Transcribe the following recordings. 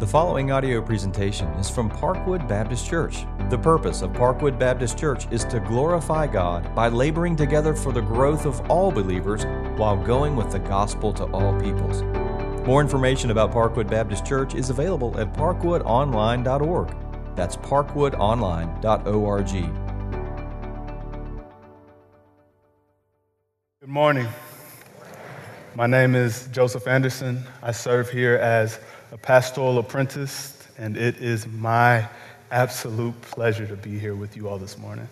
The following audio presentation is from Parkwood Baptist Church. The purpose of Parkwood Baptist Church is to glorify God by laboring together for the growth of all believers while going with the gospel to all peoples. More information about Parkwood Baptist Church is available at parkwoodonline.org. That's parkwoodonline.org. Good morning. My name is Joseph Anderson. I serve here as a pastoral apprentice, and it is my absolute pleasure to be here with you all this morning.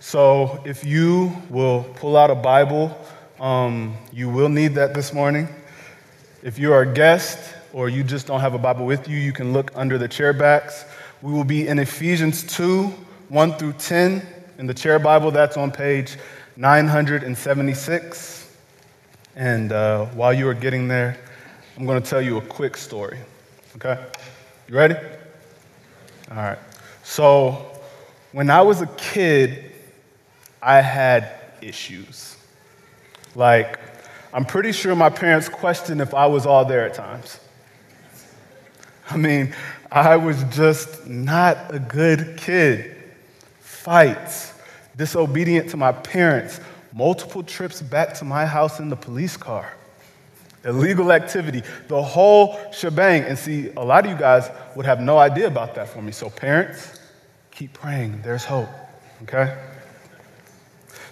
So, if you will pull out a Bible, um, you will need that this morning. If you are a guest or you just don't have a Bible with you, you can look under the chair backs. We will be in Ephesians 2 1 through 10 in the chair Bible. That's on page 976. And uh, while you are getting there, I'm going to tell you a quick story. Okay? You ready? All right. So, when I was a kid, I had issues. Like, I'm pretty sure my parents questioned if I was all there at times. I mean, I was just not a good kid. Fights, disobedient to my parents, multiple trips back to my house in the police car illegal activity, the whole shebang. And see, a lot of you guys would have no idea about that for me. So, parents, keep praying. There's hope, okay?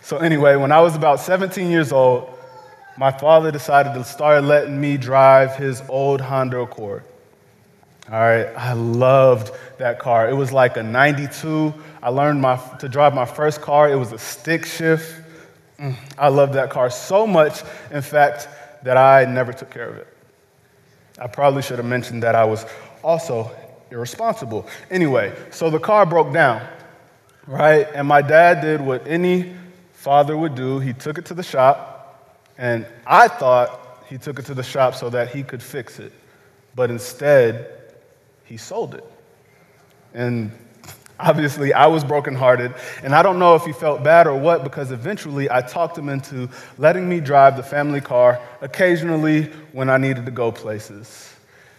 So, anyway, when I was about 17 years old, my father decided to start letting me drive his old Honda Accord. All right, I loved that car. It was like a 92. I learned my, to drive my first car. It was a stick shift. Mm, I loved that car so much. In fact, that I never took care of it. I probably should have mentioned that I was also irresponsible. Anyway, so the car broke down, right? And my dad did what any father would do he took it to the shop, and I thought he took it to the shop so that he could fix it. But instead, he sold it. And Obviously, I was brokenhearted, and I don't know if he felt bad or what because eventually I talked him into letting me drive the family car occasionally when I needed to go places.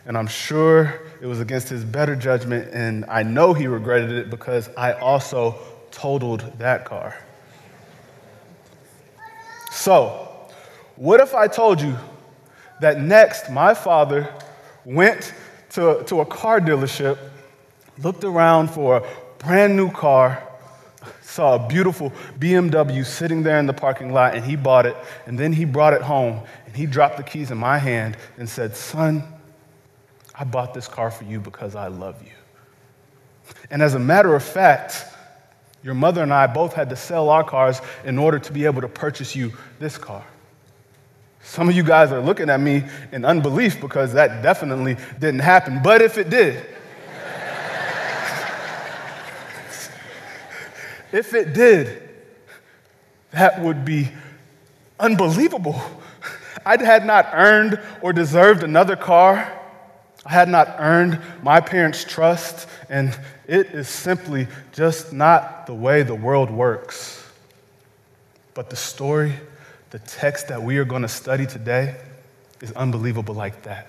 And I'm sure it was against his better judgment, and I know he regretted it because I also totaled that car. So, what if I told you that next my father went to, to a car dealership, looked around for brand new car, saw a beautiful BMW sitting there in the parking lot, and he bought it. And then he brought it home, and he dropped the keys in my hand and said, Son, I bought this car for you because I love you. And as a matter of fact, your mother and I both had to sell our cars in order to be able to purchase you this car. Some of you guys are looking at me in unbelief because that definitely didn't happen. But if it did, If it did, that would be unbelievable. I had not earned or deserved another car. I had not earned my parents' trust, and it is simply just not the way the world works. But the story, the text that we are going to study today is unbelievable like that,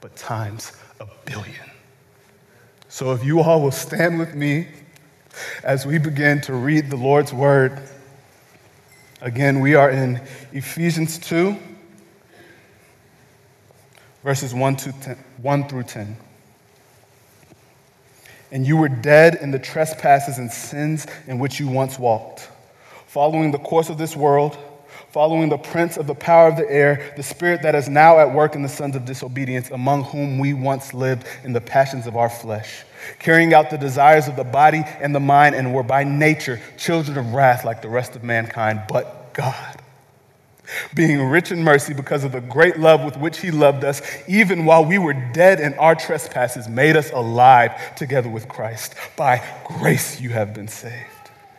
but times a billion. So if you all will stand with me as we begin to read the Lord's word. Again, we are in Ephesians 2, verses 1, to 10, 1 through 10. And you were dead in the trespasses and sins in which you once walked, following the course of this world, following the prince of the power of the air, the spirit that is now at work in the sons of disobedience, among whom we once lived in the passions of our flesh carrying out the desires of the body and the mind, and were by nature children of wrath like the rest of mankind. But God, being rich in mercy because of the great love with which He loved us, even while we were dead in our trespasses, made us alive together with Christ. By grace you have been saved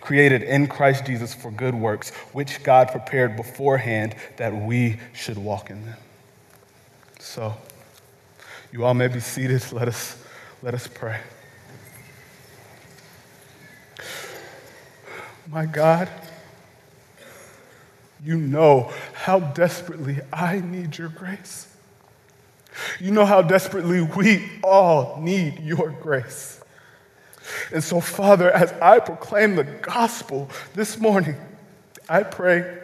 created in Christ Jesus for good works, which God prepared beforehand that we should walk in them. So, you all may be seated. Let us, let us pray. My God, you know how desperately I need your grace. You know how desperately we all need your grace. And so, Father, as I proclaim the gospel this morning, I pray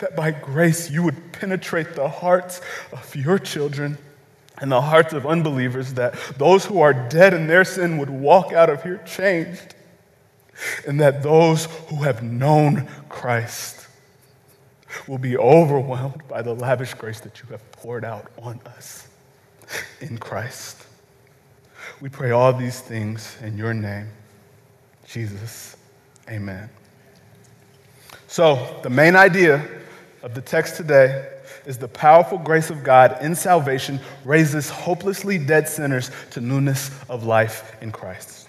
that by grace you would penetrate the hearts of your children and the hearts of unbelievers, that those who are dead in their sin would walk out of here changed, and that those who have known Christ will be overwhelmed by the lavish grace that you have poured out on us in Christ. We pray all these things in your name, Jesus. Amen. So, the main idea of the text today is the powerful grace of God in salvation raises hopelessly dead sinners to newness of life in Christ.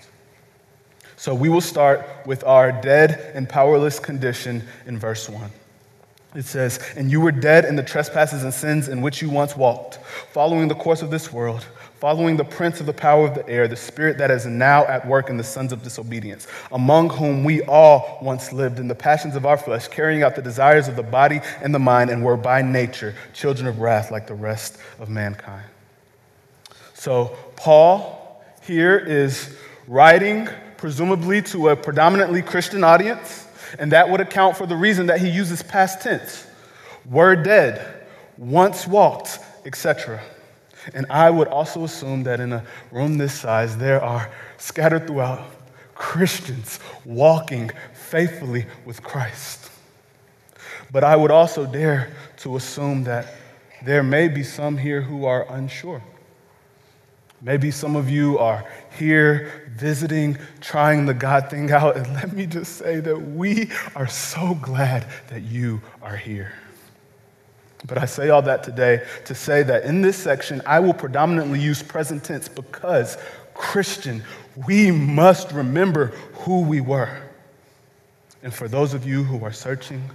So, we will start with our dead and powerless condition in verse 1. It says, And you were dead in the trespasses and sins in which you once walked, following the course of this world, following the prince of the power of the air, the spirit that is now at work in the sons of disobedience, among whom we all once lived in the passions of our flesh, carrying out the desires of the body and the mind, and were by nature children of wrath like the rest of mankind. So, Paul here is writing, presumably, to a predominantly Christian audience and that would account for the reason that he uses past tense. Were dead, once walked, etc. And I would also assume that in a room this size, there are scattered throughout Christians walking faithfully with Christ. But I would also dare to assume that there may be some here who are unsure. Maybe some of you are here visiting, trying the God thing out. And let me just say that we are so glad that you are here. But I say all that today to say that in this section, I will predominantly use present tense because, Christian, we must remember who we were. And for those of you who are searching,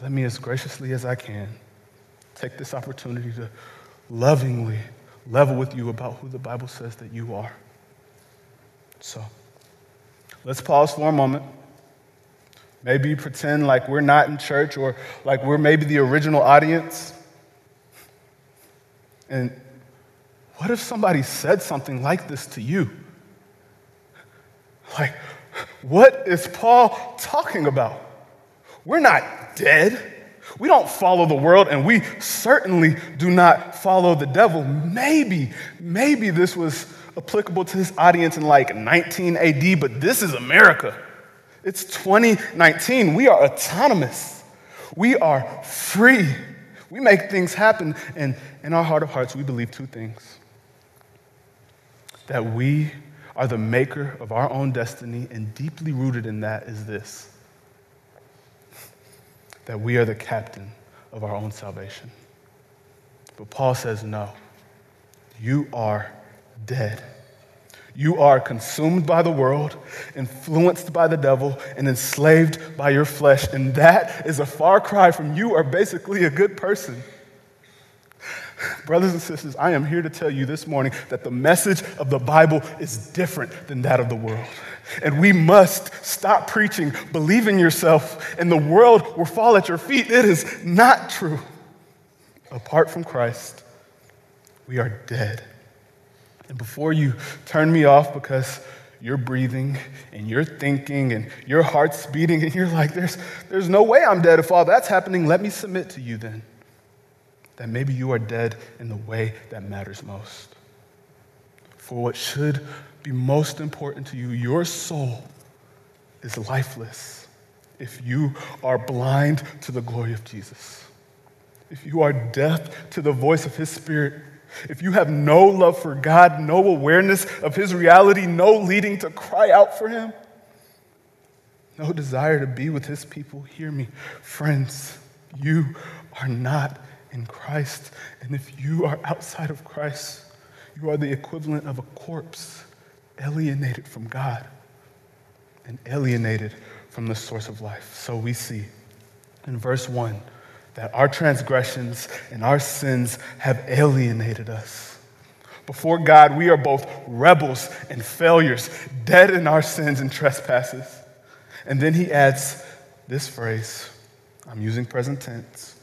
let me, as graciously as I can, take this opportunity to lovingly level with you about who the Bible says that you are. So, let's pause for a moment. Maybe pretend like we're not in church or like we're maybe the original audience. And what if somebody said something like this to you? Like, what is Paul talking about? We're not dead. We don't follow the world, and we certainly do not follow the devil. Maybe, maybe this was applicable to this audience in like 19 AD, but this is America. It's 2019. We are autonomous. We are free. We make things happen, and in our heart of hearts, we believe two things that we are the maker of our own destiny, and deeply rooted in that is this that we are the captain of our own salvation. But Paul says, no, you are dead. You are consumed by the world, influenced by the devil, and enslaved by your flesh. And that is a far cry from you are basically a good person. Brothers and sisters, I am here to tell you this morning that the message of the Bible is different than that of the world. And we must stop preaching, believe in yourself, and the world will fall at your feet. It is not true. Apart from Christ, we are dead. And before you turn me off because you're breathing and you're thinking and your heart's beating and you're like, there's, there's no way I'm dead if all that's happening, let me submit to you then that maybe you are dead in the way that matters most. For what should be most important to you, your soul is lifeless if you are blind to the glory of Jesus. If you are deaf to the voice of His Spirit, if you have no love for God, no awareness of His reality, no leading to cry out for Him, no desire to be with His people, hear me. Friends, you are not in Christ. And if you are outside of Christ, you are the equivalent of a corpse alienated from God and alienated from the source of life. So we see in verse 1 that our transgressions and our sins have alienated us. Before God, we are both rebels and failures, dead in our sins and trespasses. And then he adds this phrase I'm using present tense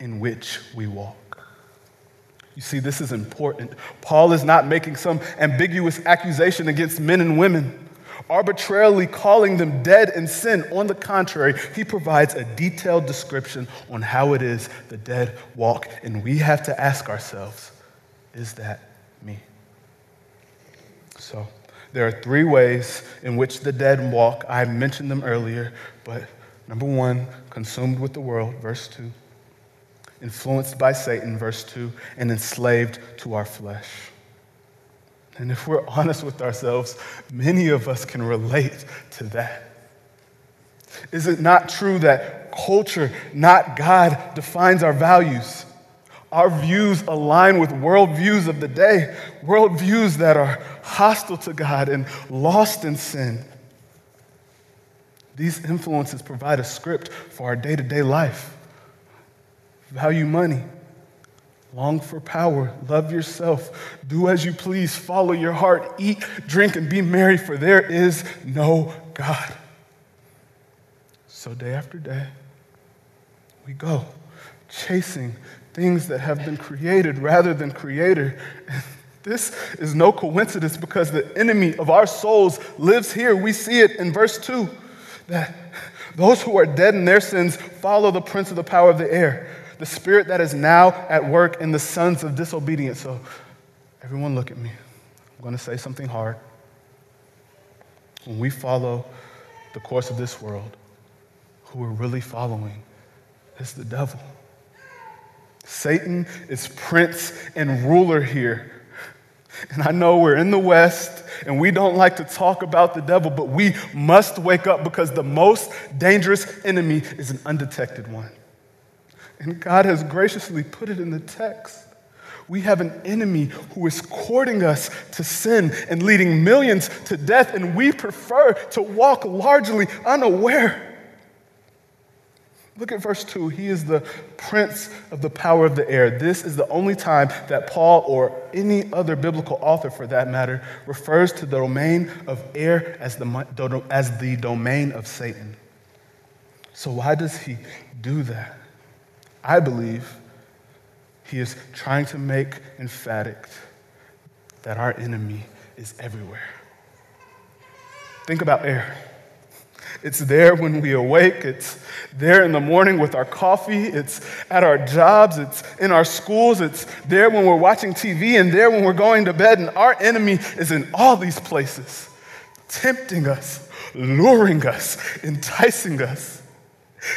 in which we walk. You see, this is important. Paul is not making some ambiguous accusation against men and women, arbitrarily calling them dead in sin. On the contrary, he provides a detailed description on how it is the dead walk. And we have to ask ourselves is that me? So, there are three ways in which the dead walk. I mentioned them earlier, but number one, consumed with the world, verse 2 influenced by Satan, verse 2, and enslaved to our flesh. And if we're honest with ourselves, many of us can relate to that. Is it not true that culture, not God, defines our values? Our views align with worldviews of the day, worldviews that are hostile to God and lost in sin. These influences provide a script for our day to day life value money, long for power, love yourself, do as you please, follow your heart, eat, drink, and be merry, for there is no God. So, day after day, we go chasing things that have been created rather than creator. And this is no coincidence because the enemy of our souls lives here. We see it in verse 2 that those who are dead in their sins follow the prince of the power of the air the spirit that is now at work in the sons of disobedience. So, everyone, look at me. I'm going to say something hard. When we follow the course of this world, who we're really following is the devil. Satan is prince and ruler here. And I know we're in the West and we don't like to talk about the devil, but we must wake up because the most dangerous enemy is an undetected one. And God has graciously put it in the text. We have an enemy who is courting us to sin and leading millions to death, and we prefer to walk largely unaware. Look at verse 2. He is the prince of the power of the air. This is the only time that Paul, or any other biblical author for that matter, refers to the domain of air as the, as the domain of Satan. So, why does he do that? I believe he is trying to make emphatic that our enemy is everywhere. Think about air. It's there when we awake. It's there in the morning with our coffee. It's at our jobs. It's in our schools. It's there when we're watching TV and there when we're going to bed. And our enemy is in all these places, tempting us, luring us, enticing us.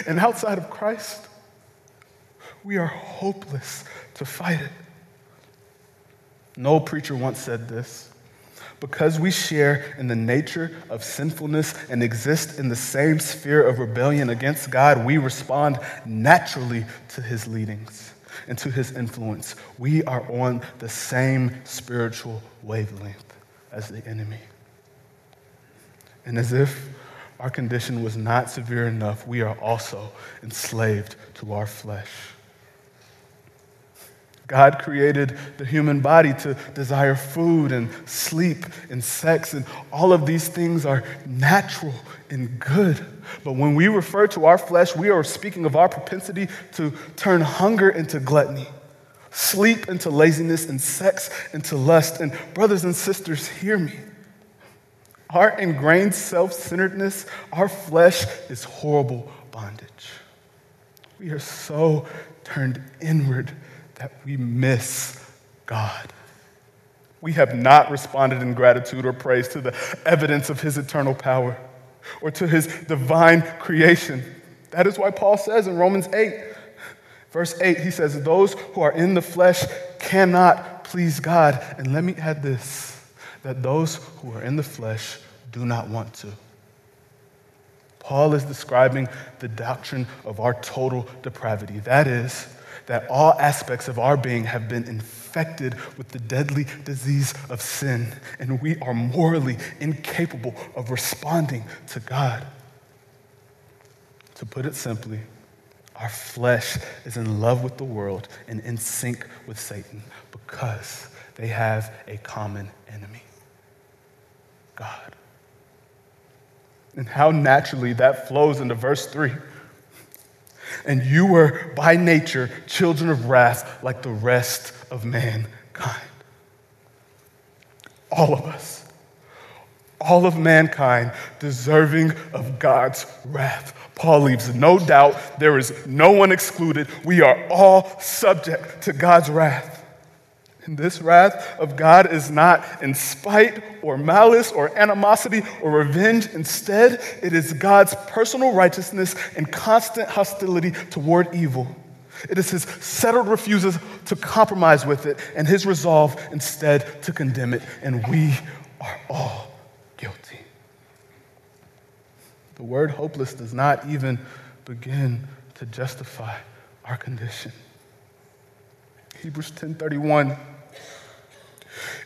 And outside of Christ, we are hopeless to fight it. No preacher once said this. Because we share in the nature of sinfulness and exist in the same sphere of rebellion against God, we respond naturally to his leadings and to his influence. We are on the same spiritual wavelength as the enemy. And as if our condition was not severe enough, we are also enslaved to our flesh. God created the human body to desire food and sleep and sex, and all of these things are natural and good. But when we refer to our flesh, we are speaking of our propensity to turn hunger into gluttony, sleep into laziness, and sex into lust. And brothers and sisters, hear me. Our ingrained self centeredness, our flesh is horrible bondage. We are so turned inward that we miss God. We have not responded in gratitude or praise to the evidence of his eternal power or to his divine creation. That is why Paul says in Romans 8, verse 8, he says, Those who are in the flesh cannot please God. And let me add this that those who are in the flesh do not want to. Paul is describing the doctrine of our total depravity. That is, that all aspects of our being have been infected with the deadly disease of sin, and we are morally incapable of responding to God. To put it simply, our flesh is in love with the world and in sync with Satan because they have a common enemy God. And how naturally that flows into verse 3. And you were by nature children of wrath like the rest of mankind. All of us, all of mankind deserving of God's wrath. Paul leaves no doubt, there is no one excluded. We are all subject to God's wrath. And this wrath of God is not in spite or malice or animosity or revenge. Instead, it is God's personal righteousness and constant hostility toward evil. It is his settled refusal to compromise with it and his resolve instead to condemn it. And we are all guilty. The word hopeless does not even begin to justify our condition. Hebrews 10:31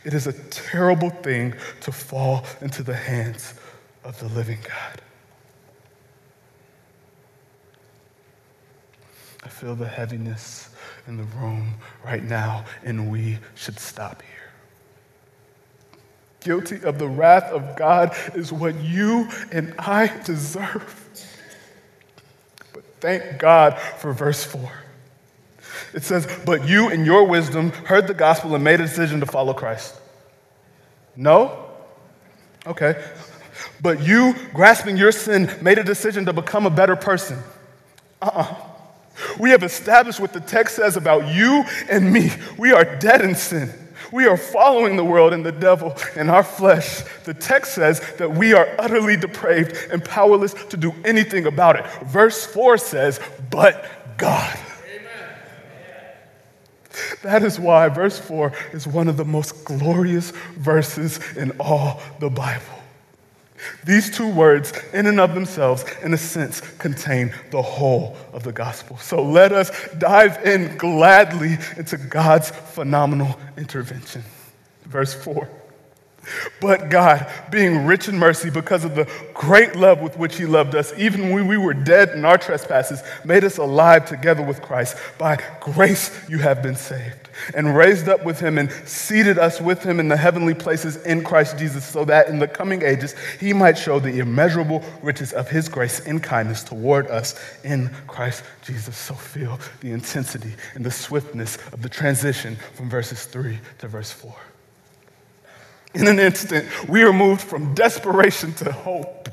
It is a terrible thing to fall into the hands of the living God. I feel the heaviness in the room right now, and we should stop here. Guilty of the wrath of God is what you and I deserve. But thank God for verse 4. It says, But you, in your wisdom, heard the gospel and made a decision to follow Christ. No? Okay. But you, grasping your sin, made a decision to become a better person. Uh uh-uh. uh We have established what the text says about you and me. We are dead in sin. We are following the world and the devil and our flesh. The text says that we are utterly depraved and powerless to do anything about it. Verse 4 says, But God. That is why verse 4 is one of the most glorious verses in all the Bible. These two words, in and of themselves, in a sense, contain the whole of the gospel. So let us dive in gladly into God's phenomenal intervention. Verse 4. But God, being rich in mercy because of the great love with which He loved us, even when we were dead in our trespasses, made us alive together with Christ. By grace you have been saved, and raised up with Him, and seated us with Him in the heavenly places in Christ Jesus, so that in the coming ages He might show the immeasurable riches of His grace and kindness toward us in Christ Jesus. So feel the intensity and the swiftness of the transition from verses 3 to verse 4. In an instant, we are moved from desperation to hope.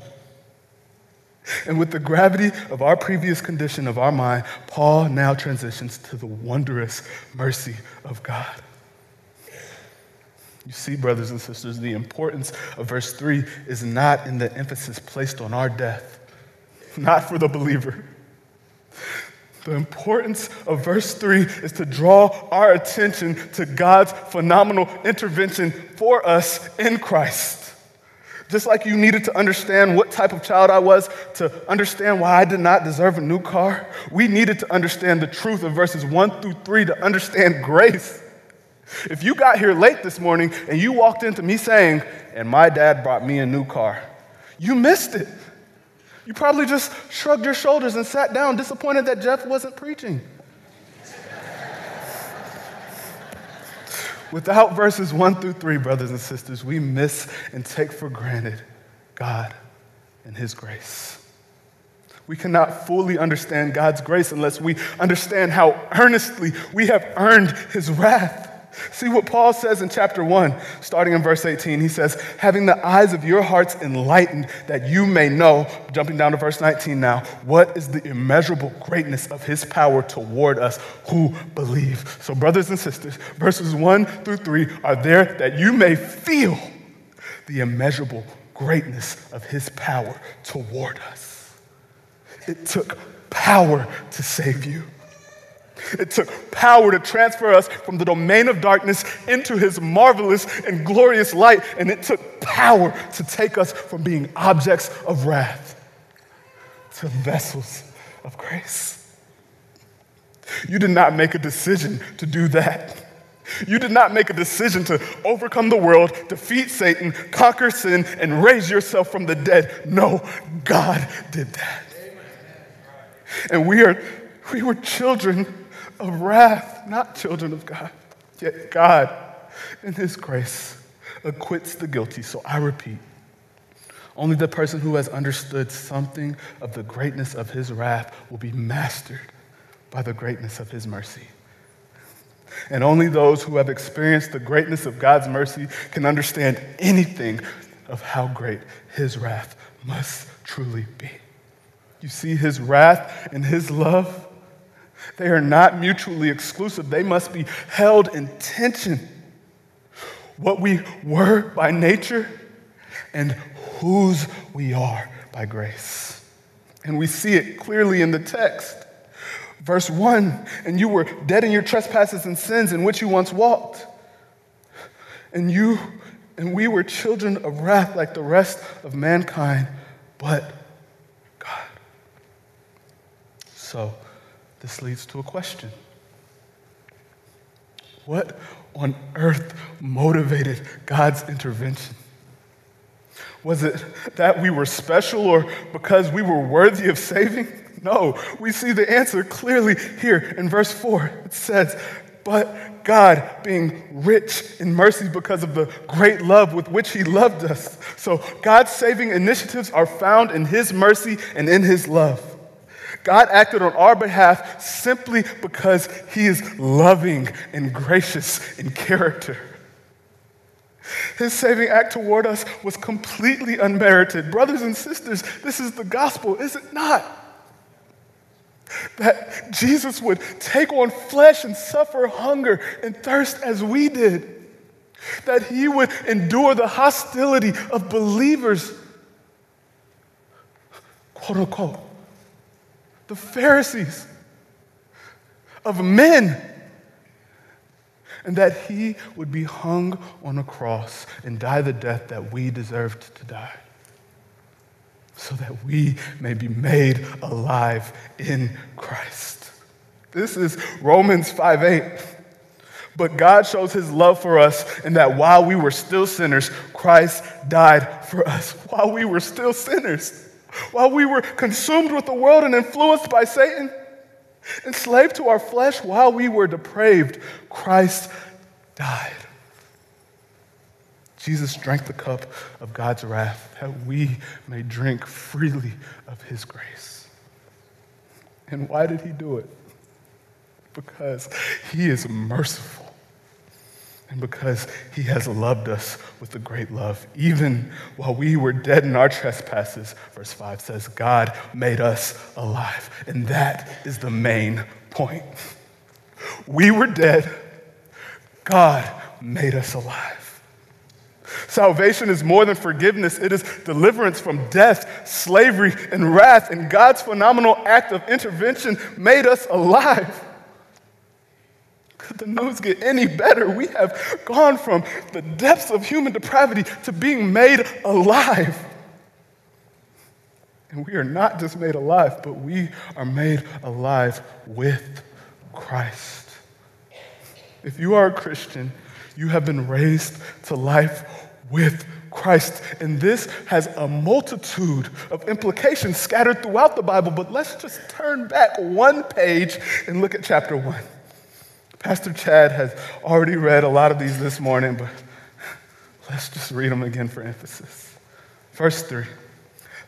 And with the gravity of our previous condition of our mind, Paul now transitions to the wondrous mercy of God. You see, brothers and sisters, the importance of verse 3 is not in the emphasis placed on our death, not for the believer. The importance of verse 3 is to draw our attention to God's phenomenal intervention for us in Christ. Just like you needed to understand what type of child I was to understand why I did not deserve a new car, we needed to understand the truth of verses 1 through 3 to understand grace. If you got here late this morning and you walked into me saying, and my dad brought me a new car, you missed it. You probably just shrugged your shoulders and sat down, disappointed that Jeff wasn't preaching. Without verses 1 through 3, brothers and sisters, we miss and take for granted God and His grace. We cannot fully understand God's grace unless we understand how earnestly we have earned His wrath. See what Paul says in chapter 1, starting in verse 18. He says, Having the eyes of your hearts enlightened, that you may know, jumping down to verse 19 now, what is the immeasurable greatness of his power toward us who believe. So, brothers and sisters, verses 1 through 3 are there that you may feel the immeasurable greatness of his power toward us. It took power to save you. It took power to transfer us from the domain of darkness into his marvelous and glorious light. And it took power to take us from being objects of wrath to vessels of grace. You did not make a decision to do that. You did not make a decision to overcome the world, defeat Satan, conquer sin, and raise yourself from the dead. No, God did that. And we are we were children of wrath, not children of God. Yet God, in his grace, acquits the guilty. So I repeat, only the person who has understood something of the greatness of his wrath will be mastered by the greatness of his mercy. And only those who have experienced the greatness of God's mercy can understand anything of how great his wrath must truly be. You see, his wrath and his love, they are not mutually exclusive. They must be held in tension. What we were by nature and whose we are by grace. And we see it clearly in the text. Verse 1 And you were dead in your trespasses and sins in which you once walked. And you and we were children of wrath like the rest of mankind, but God. So, this leads to a question What on earth motivated God's intervention? Was it that we were special or because we were worthy of saving? No, we see the answer clearly here in verse 4. It says, But God, being rich in mercy because of the great love with which He loved us. So God's saving initiatives are found in His mercy and in His love. God acted on our behalf simply because He is loving and gracious in character. His saving act toward us was completely unmerited. Brothers and sisters, this is the gospel, is it not? That Jesus would take on flesh and suffer hunger and thirst as we did. That he would endure the hostility of believers, quote unquote, the Pharisees, of men, and that he would be hung on a cross and die the death that we deserved to die so that we may be made alive in Christ. This is Romans 5 8. But God shows his love for us in that while we were still sinners, Christ died for us. While we were still sinners, while we were consumed with the world and influenced by Satan, enslaved to our flesh, while we were depraved, Christ died. Jesus drank the cup of God's wrath that we may drink freely of his grace. And why did he do it? Because he is merciful and because he has loved us with a great love. Even while we were dead in our trespasses, verse 5 says, God made us alive. And that is the main point. We were dead, God made us alive. Salvation is more than forgiveness, it is deliverance from death, slavery, and wrath. And God's phenomenal act of intervention made us alive. The news get any better? We have gone from the depths of human depravity to being made alive. And we are not just made alive, but we are made alive with Christ. If you are a Christian, you have been raised to life with Christ. And this has a multitude of implications scattered throughout the Bible, but let's just turn back one page and look at chapter one. Pastor Chad has already read a lot of these this morning, but let's just read them again for emphasis. Verse 3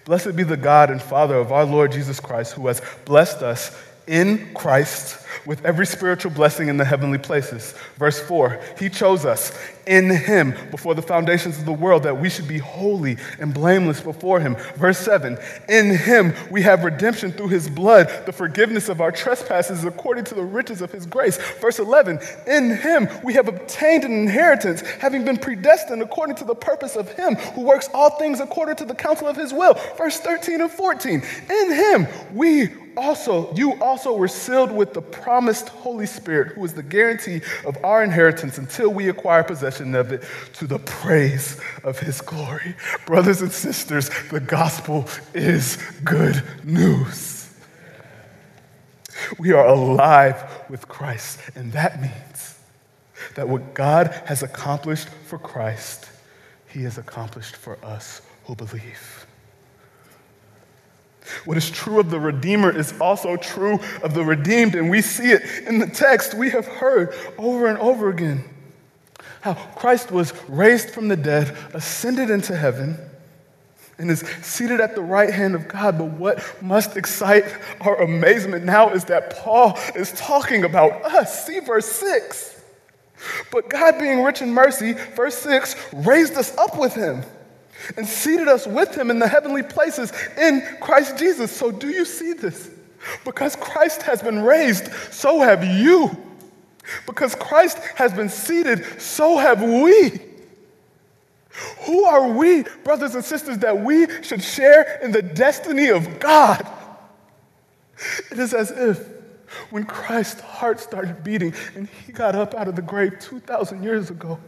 Blessed be the God and Father of our Lord Jesus Christ, who has blessed us in Christ with every spiritual blessing in the heavenly places. Verse 4 He chose us in Him before the foundations of the world that we should be holy and blameless before Him. Verse 7 In Him we have redemption through His blood, the forgiveness of our trespasses according to the riches of His grace. Verse 11 In Him we have obtained an inheritance, having been predestined according to the purpose of Him who works all things according to the counsel of His will. Verse 13 and 14 In Him we also, you also were sealed with the promised Holy Spirit, who is the guarantee of our inheritance until we acquire possession of it to the praise of his glory. Brothers and sisters, the gospel is good news. We are alive with Christ, and that means that what God has accomplished for Christ, he has accomplished for us who believe. What is true of the Redeemer is also true of the redeemed, and we see it in the text we have heard over and over again. How Christ was raised from the dead, ascended into heaven, and is seated at the right hand of God. But what must excite our amazement now is that Paul is talking about us. See verse 6. But God, being rich in mercy, verse 6, raised us up with him and seated us with him in the heavenly places in Christ Jesus. So, do you see this? Because Christ has been raised, so have you. Because Christ has been seated, so have we. Who are we, brothers and sisters, that we should share in the destiny of God? It is as if when Christ's heart started beating and he got up out of the grave 2,000 years ago,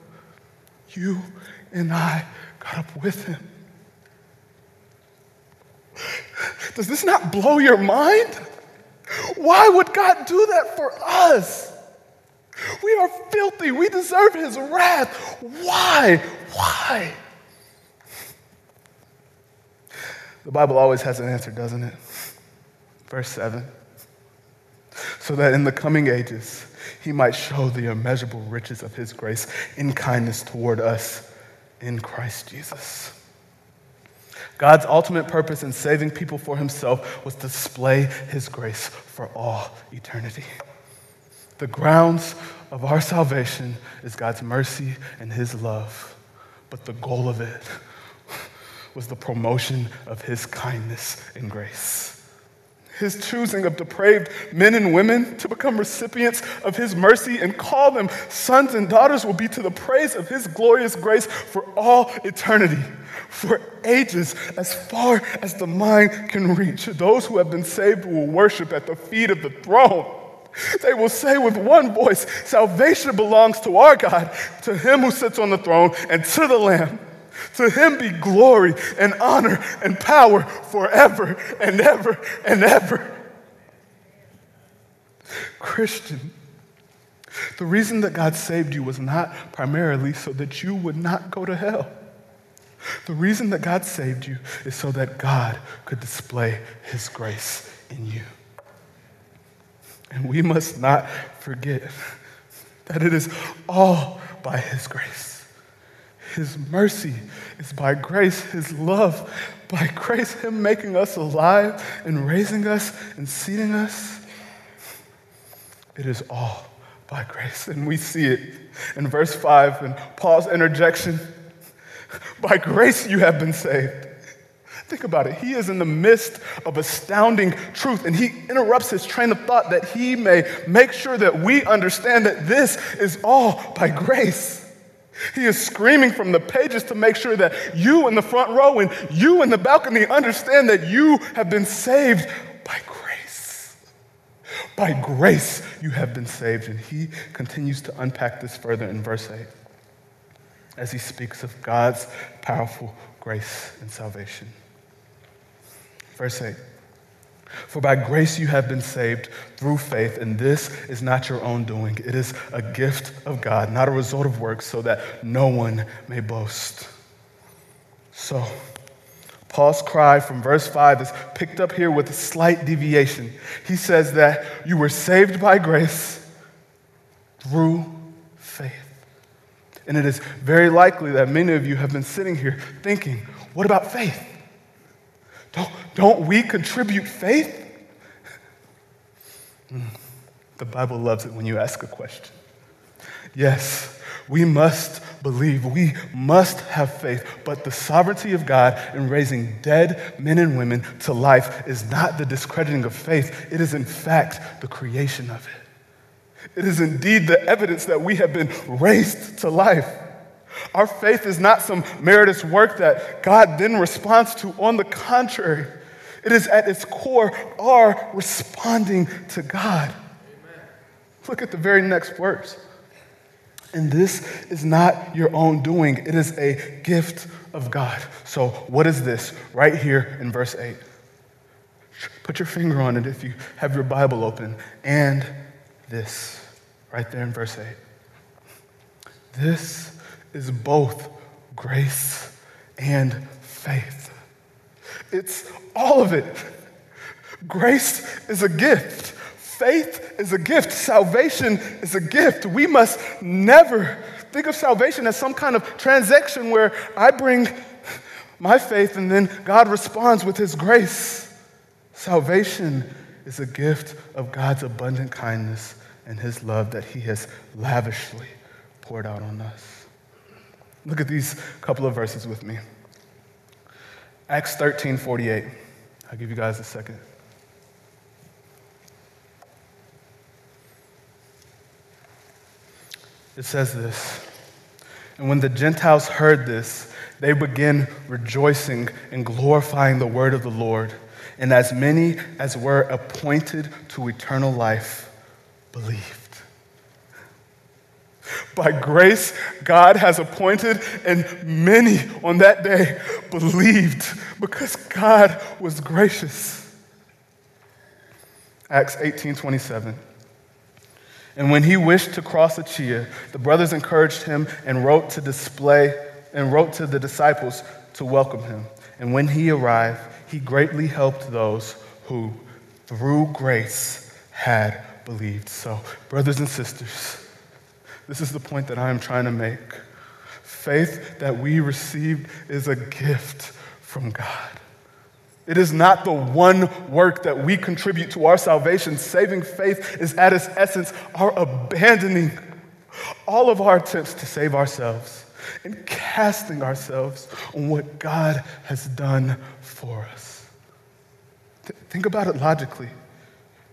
you and I got up with him. Does this not blow your mind? Why would God do that for us? We are filthy. We deserve his wrath. Why? Why? The Bible always has an answer, doesn't it? Verse 7 so that in the coming ages he might show the immeasurable riches of his grace in kindness toward us in Christ Jesus. God's ultimate purpose in saving people for himself was to display his grace for all eternity. The grounds of our salvation is God's mercy and his love, but the goal of it was the promotion of his kindness and grace his choosing of depraved men and women to become recipients of his mercy and call them sons and daughters will be to the praise of his glorious grace for all eternity, for ages, as far as the mind can reach. Those who have been saved will worship at the feet of the throne. They will say with one voice, Salvation belongs to our God, to him who sits on the throne, and to the Lamb. To him be glory and honor and power forever and ever and ever. Christian, the reason that God saved you was not primarily so that you would not go to hell. The reason that God saved you is so that God could display his grace in you. And we must not forget that it is all by his grace. His mercy is by grace, His love by grace, Him making us alive and raising us and seating us. It is all by grace. And we see it in verse 5 and Paul's interjection by grace you have been saved. Think about it. He is in the midst of astounding truth, and he interrupts his train of thought that he may make sure that we understand that this is all by grace. He is screaming from the pages to make sure that you in the front row and you in the balcony understand that you have been saved by grace. By grace, you have been saved. And he continues to unpack this further in verse 8 as he speaks of God's powerful grace and salvation. Verse 8. For by grace you have been saved through faith, and this is not your own doing. It is a gift of God, not a result of works, so that no one may boast. So, Paul's cry from verse 5 is picked up here with a slight deviation. He says that you were saved by grace through faith. And it is very likely that many of you have been sitting here thinking, what about faith? Don't, don't we contribute faith? The Bible loves it when you ask a question. Yes, we must believe, we must have faith, but the sovereignty of God in raising dead men and women to life is not the discrediting of faith, it is in fact the creation of it. It is indeed the evidence that we have been raised to life. Our faith is not some meritorious work that God then responds to. On the contrary, it is at its core our responding to God. Amen. Look at the very next verse. And this is not your own doing, it is a gift of God. So, what is this? Right here in verse 8. Put your finger on it if you have your Bible open. And this, right there in verse 8. This is both grace and faith. It's all of it. Grace is a gift. Faith is a gift. Salvation is a gift. We must never think of salvation as some kind of transaction where I bring my faith and then God responds with his grace. Salvation is a gift of God's abundant kindness and his love that he has lavishly poured out on us. Look at these couple of verses with me. Acts 13 48. I'll give you guys a second. It says this And when the Gentiles heard this, they began rejoicing and glorifying the word of the Lord. And as many as were appointed to eternal life believed. By grace, God has appointed, and many on that day believed because God was gracious. Acts 18 27. And when he wished to cross Achaia, the brothers encouraged him and wrote to display and wrote to the disciples to welcome him. And when he arrived, he greatly helped those who, through grace, had believed. So, brothers and sisters, this is the point that I am trying to make. Faith that we received is a gift from God. It is not the one work that we contribute to our salvation. Saving faith is at its essence our abandoning all of our attempts to save ourselves and casting ourselves on what God has done for us. Th- think about it logically.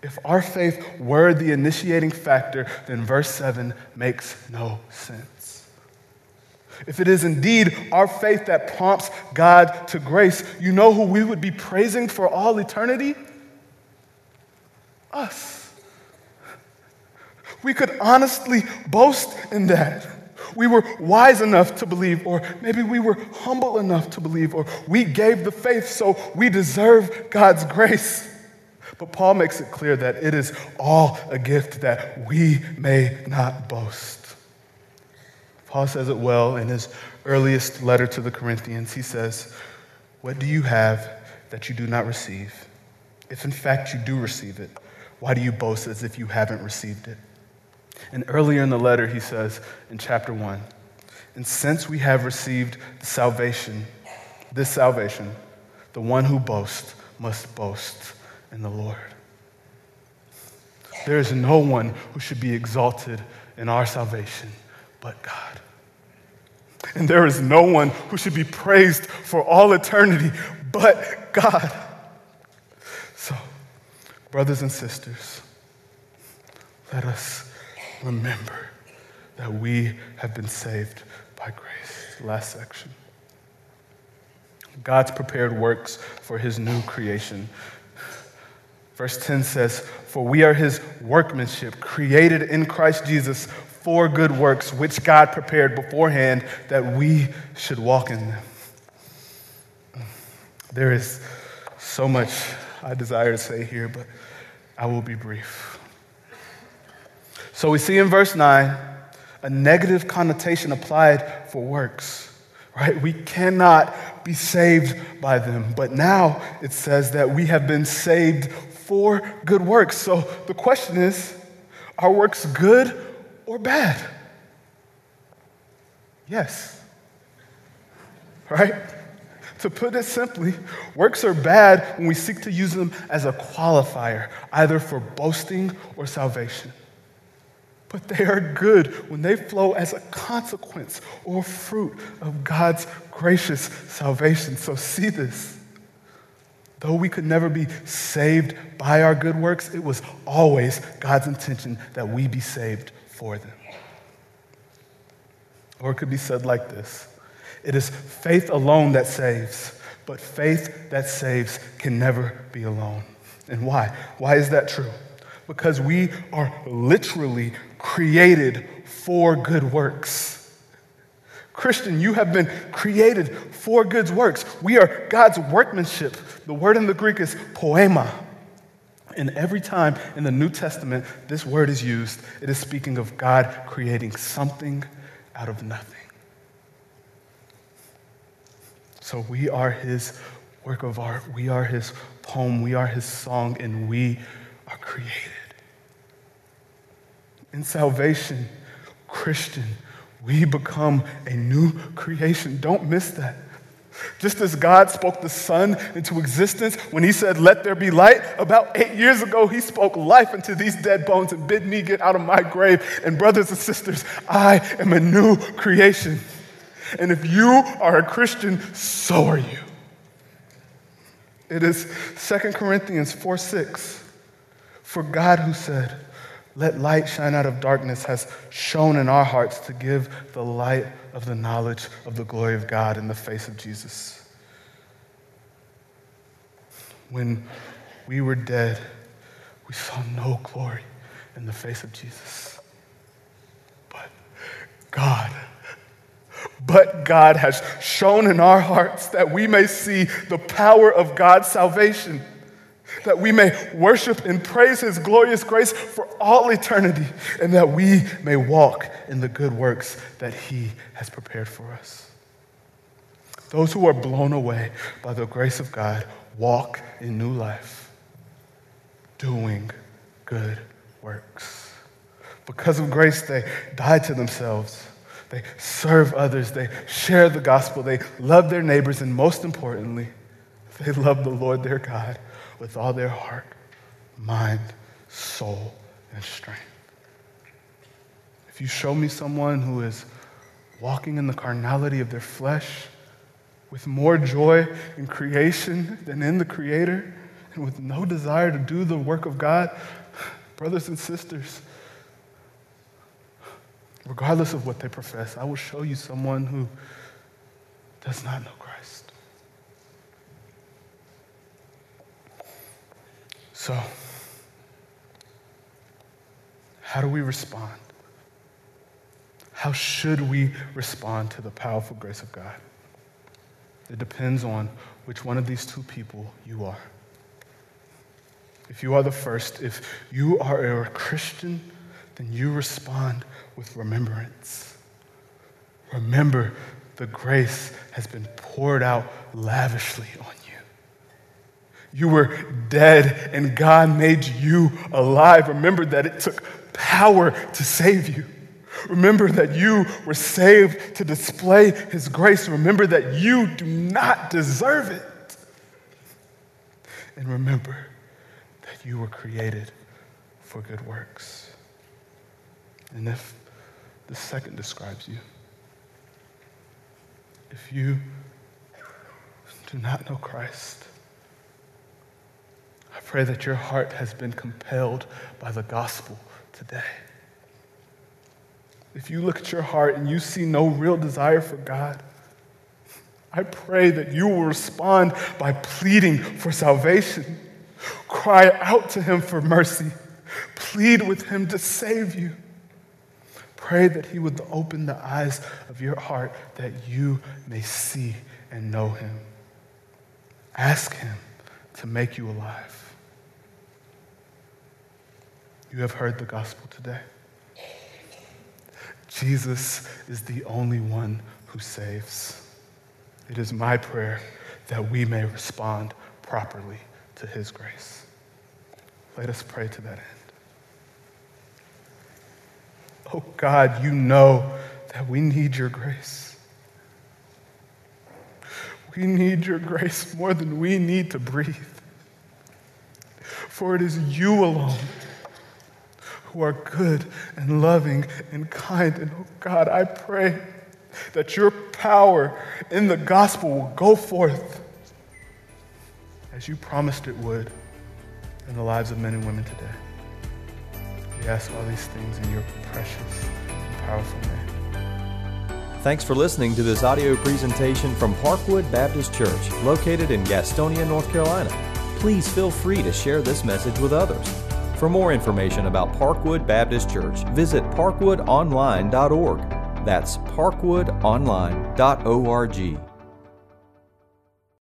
If our faith were the initiating factor, then verse 7 makes no sense. If it is indeed our faith that prompts God to grace, you know who we would be praising for all eternity? Us. We could honestly boast in that. We were wise enough to believe, or maybe we were humble enough to believe, or we gave the faith, so we deserve God's grace. But Paul makes it clear that it is all a gift that we may not boast. Paul says it well in his earliest letter to the Corinthians. He says, What do you have that you do not receive? If in fact you do receive it, why do you boast as if you haven't received it? And earlier in the letter, he says in chapter 1 And since we have received salvation, this salvation, the one who boasts must boast in the Lord. There is no one who should be exalted in our salvation but God. And there is no one who should be praised for all eternity but God. So, brothers and sisters, let us remember that we have been saved by grace. Last section. God's prepared works for his new creation. Verse 10 says, For we are his workmanship, created in Christ Jesus for good works, which God prepared beforehand that we should walk in them. There is so much I desire to say here, but I will be brief. So we see in verse 9 a negative connotation applied for works, right? We cannot be saved by them. But now it says that we have been saved for good works. So the question is are works good or bad? Yes. Right? To put it simply, works are bad when we seek to use them as a qualifier, either for boasting or salvation. But they are good when they flow as a consequence or fruit of God's gracious salvation. So see this. Though we could never be saved by our good works, it was always God's intention that we be saved for them. Or it could be said like this It is faith alone that saves, but faith that saves can never be alone. And why? Why is that true? Because we are literally created for good works. Christian, you have been created for good works. We are God's workmanship. The word in the Greek is poema. And every time in the New Testament this word is used, it is speaking of God creating something out of nothing. So we are his work of art. We are his poem. We are his song, and we are created. In salvation, Christian, we become a new creation. Don't miss that. Just as God spoke the sun into existence when he said, Let there be light, about eight years ago, he spoke life into these dead bones and bid me get out of my grave. And, brothers and sisters, I am a new creation. And if you are a Christian, so are you. It is 2 Corinthians 4 6. For God, who said, Let light shine out of darkness, has shone in our hearts to give the light of the knowledge of the glory of God in the face of Jesus. When we were dead, we saw no glory in the face of Jesus. But God, but God has shone in our hearts that we may see the power of God's salvation, that we may worship and praise His glorious grace for all eternity, and that we may walk in the good works that He has prepared for us. Those who are blown away by the grace of God walk in new life, doing good works. Because of grace, they die to themselves they serve others, they share the gospel, they love their neighbors, and most importantly, they love the Lord their God with all their heart, mind, soul, and strength. If you show me someone who is walking in the carnality of their flesh, with more joy in creation than in the Creator, and with no desire to do the work of God, brothers and sisters, regardless of what they profess, I will show you someone who does not know Christ. So, how do we respond? How should we respond to the powerful grace of God? It depends on which one of these two people you are. If you are the first, if you are a Christian, then you respond with remembrance. Remember, the grace has been poured out lavishly on you. You were dead and God made you alive. Remember that it took power to save you. Remember that you were saved to display His grace. Remember that you do not deserve it. And remember that you were created for good works. And if the second describes you. If you do not know Christ, I pray that your heart has been compelled by the gospel today. If you look at your heart and you see no real desire for God, I pray that you will respond by pleading for salvation. Cry out to Him for mercy. Plead with Him to save you. Pray that He would open the eyes of your heart that you may see and know Him. Ask Him to make you alive. You have heard the gospel today. Jesus is the only one who saves. It is my prayer that we may respond properly to His grace. Let us pray to that end. Oh God, you know that we need your grace. We need your grace more than we need to breathe. For it is you alone who are good and loving and kind. And oh God, I pray that your power in the gospel will go forth as you promised it would in the lives of men and women today. We ask all these things in your precious and powerful name. Thanks for listening to this audio presentation from Parkwood Baptist Church, located in Gastonia, North Carolina. Please feel free to share this message with others. For more information about Parkwood Baptist Church, visit parkwoodonline.org. That's parkwoodonline.org.